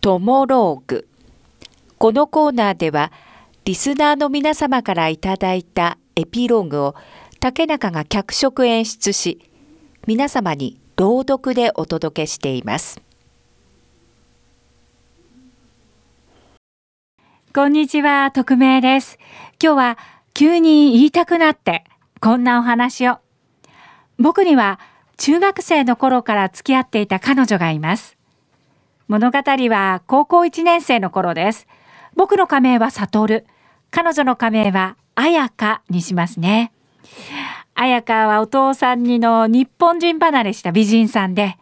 トモローグ。このコーナーではリスナーの皆様からいただいたエピローグを竹中が脚色演出し皆様に朗読でお届けしています。こんにちは匿名です。今日は急に言いたくなってこんなお話を。僕には中学生の頃から付き合っていた彼女がいます。物語は高校1年生の頃です僕の仮名は悟る彼女の仮名は彩香にしますね彩香はお父さんにの日本人離れした美人さんで、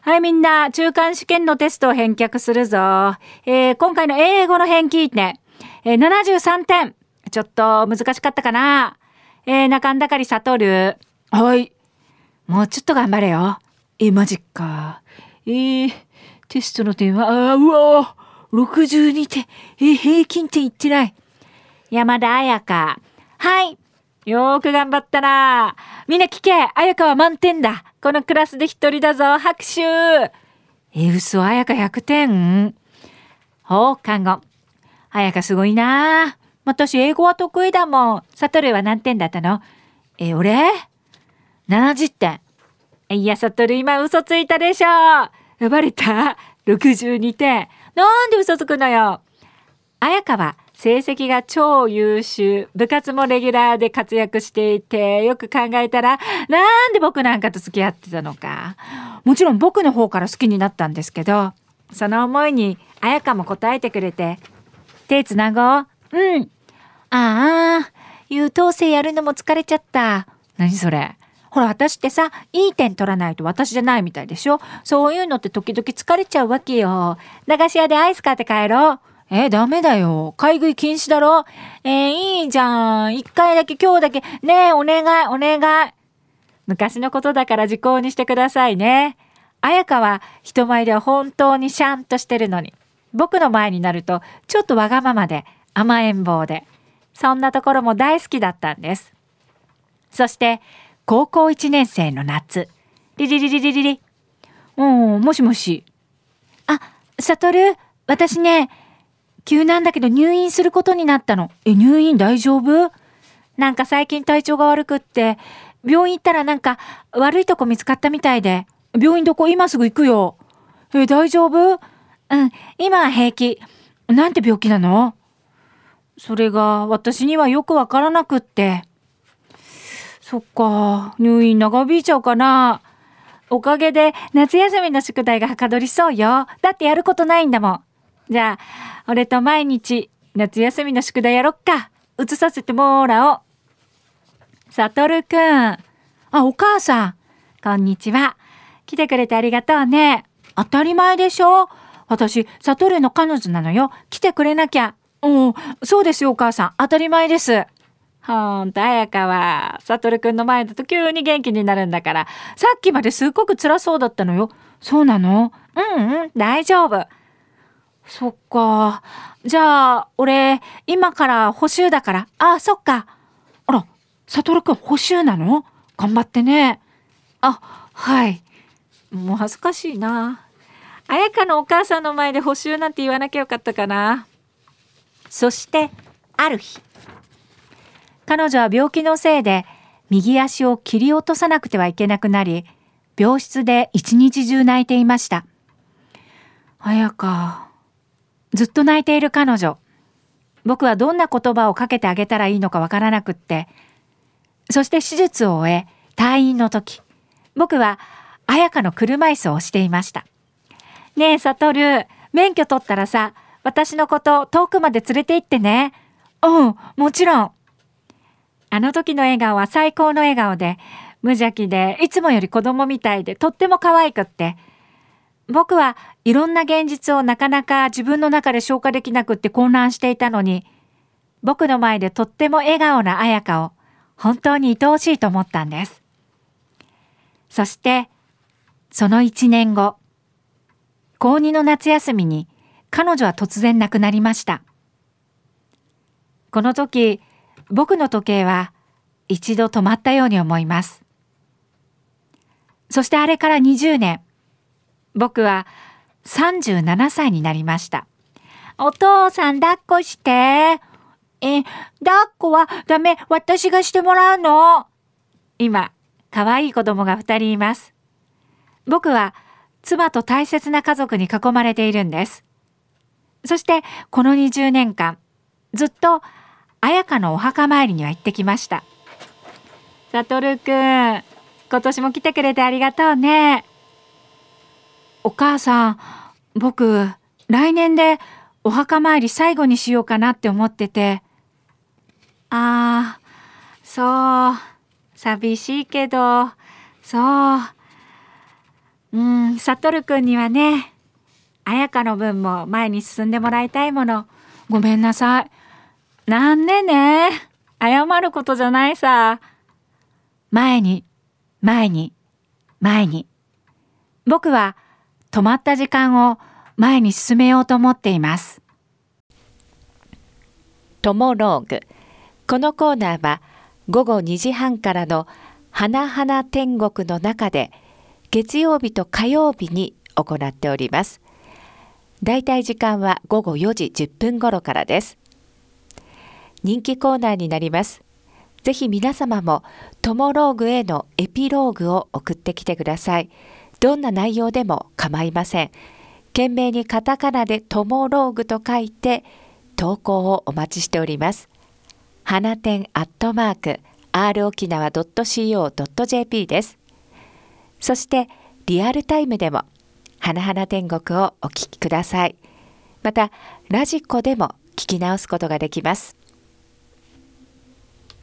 はいみんな中間試験のテストを返却するぞ。えー、今回の英語の返記ね、えー、73点。ちょっと難しかったかな。えー、中んだかり悟る。はい。もうちょっと頑張れよ。えー、マジか。えー、テストの点は、あうわ62点。えー、平均点いってない。山田彩香。はい。よーく頑張ったな。みんな聞け綾香は満点だこのクラスで一人だぞ拍手え、嘘綾香100点放課後。綾香すごいな。私英語は得意だもん。サトルは何点だったの？え、俺 ?70 点。いや、サトル今嘘ついたでしょ。バレた ?62 点。なんで嘘つくのよ。綾香は成績が超優秀、部活もレギュラーで活躍していて、よく考えたら、なんで僕なんかと付き合ってたのか。もちろん僕の方から好きになったんですけど、その思いに彩香も答えてくれて、手つなごううん。ああ、優等生やるのも疲れちゃった。何それ？ほら私ってさ、いい点取らないと私じゃないみたいでしょ？そういうのって時々疲れちゃうわけよ。駄菓子屋でアイス買って帰ろう。え、ダメだよ。買い食い禁止だろ？えー、いいじゃん。一回だけ今日だけ。ねえ、お願い、お願い。昔のことだから時効にしてくださいね。彩香は人前では本当にシャンとしてるのに。僕の前になるとちょっとわがままで甘えん坊で。そんなところも大好きだったんです。そして高校1年生の夏。リリリリリリリ。うん、もしもし。あ、サトル、私ね、急なんだけど入院することになったの。え、入院大丈夫？なんか最近体調が悪くって、病院行ったらなんか悪いとこ見つかったみたいで。病院どこ？今すぐ行くよ。え、大丈夫？うん、今は平気。なんて病気なの？それが私にはよくわからなくって。そっか、入院長引いちゃうかな。おかげで夏休みの宿題がはかどりそうよ。だってやることないんだもん。じゃあ、俺と毎日、夏休みの宿題やろっか。移させてもらおう。さとるくん。あ、お母さん。こんにちは。来てくれてありがとうね。当たり前でしょ私、サトルの彼女なのよ。来てくれなきゃ。うん、そうですよ、お母さん。当たり前です。ほんと、やかは、サトルくんの前だと急に元気になるんだから、さっきまですっごく辛そうだったのよ。そうなの？うんうん、大丈夫。そっか。じゃあ、俺、今から補習だから。あ、あそっか。あら、サトルくん補習なの？頑張ってね。あ、はい。もう恥ずかしいな。綾香のお母さんの前で補習なんて言わなきゃよかったかな。そして、ある日。彼女は病気のせいで、右足を切り落とさなくてはいけなくなり、病室で一日中泣いていました。綾香、ずっと泣いている彼女。僕はどんな言葉をかけてあげたらいいのかわからなくって。そして手術を終え、退院の時、僕は彩香の車椅子をしていました。ねえ、サトル、免許取ったらさ、私のこと遠くまで連れて行ってね。うん、もちろん。あの時の笑顔は最高の笑顔で、無邪気で、いつもより子供みたいで、とっても可愛くって、僕はいろんな現実をなかなか自分の中で消化できなくって混乱していたのに、僕の前でとっても笑顔な彩香を本当に愛おしいと思ったんです。そして、その一年後、高2の夏休みに彼女は突然亡くなりました。この時、僕の時計は一度止まったように思います。そしてあれから20年、僕は37歳になりました。お父さん抱っこして。え、抱っこはダメ。私がしてもらうの？今、可愛い子供が2人います。僕は妻と大切な家族に囲まれているんです。そして、この20年間、ずっと彩香のお墓参りには行ってきました。サトルくん、今年も来てくれてありがとうね。お母さん、僕、来年でお墓参り最後にしようかなって思ってて。ああ、そう、寂しいけど、そう。うん、サトルくんにはね、彩香の分も前に進んでもらいたいもの。ごめんなさい。なんでね。謝ることじゃないさ。前に、前に、前に。僕は止まった時間を前に進めようと思っています。トモローグこのコーナーは午後2時半からの「花々天国」の中で月曜日と火曜日に行っております。だいたい時間は午後4時10分頃からです。人気コーナーになります。ぜひ皆様もトモローグへのエピローグを送ってきてください。どんな内容でも構いません。懸命にカタカナでトモローグと書いて投稿をお待ちしております。花店アットマーク r 沖縄 .co.jp です。そしてリアルタイムでも花々天国をお聞きください。またラジコでも聞き直すことができます。